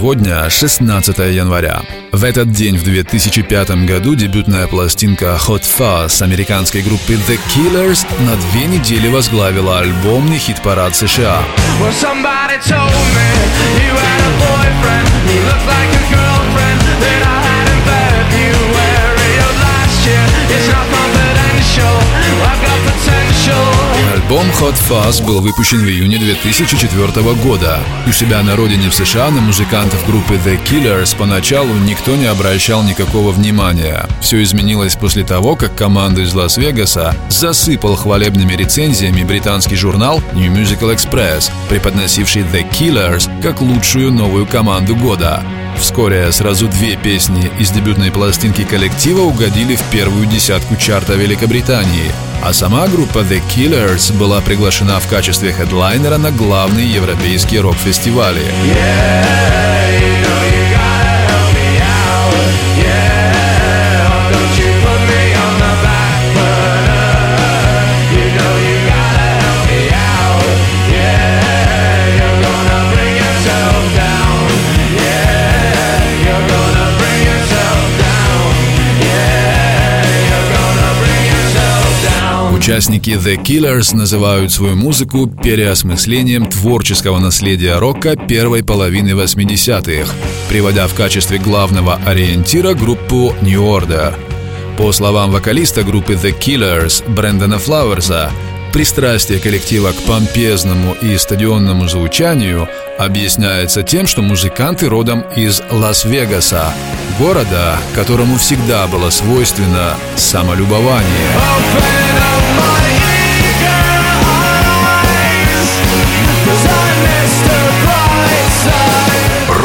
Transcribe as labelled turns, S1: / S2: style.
S1: Сегодня 16 января. В этот день в 2005 году дебютная пластинка Hot Fuzz американской группы The Killers на две недели возглавила альбомный хит-парад США.
S2: Well,
S1: Альбом Hot Fuzz был выпущен в июне 2004 года. У себя на родине в США на музыкантов группы The Killers поначалу никто не обращал никакого внимания. Все изменилось после того, как команду из Лас-Вегаса засыпал хвалебными рецензиями британский журнал New Musical Express, преподносивший The Killers как лучшую новую команду года. Вскоре сразу две песни из дебютной пластинки коллектива угодили в первую десятку чарта Великобритании, а сама группа The Killers была приглашена в качестве хедлайнера на главные европейские рок-фестивали.
S2: Don't
S1: Участники The Killers называют свою музыку переосмыслением творческого наследия рока первой половины 80-х, приводя в качестве главного ориентира группу New Order. По словам вокалиста группы The Killers Брэндона Флауэрса, пристрастие коллектива к помпезному и стадионному звучанию объясняется тем, что музыканты родом из Лас-Вегаса, города, которому всегда было свойственно самолюбование.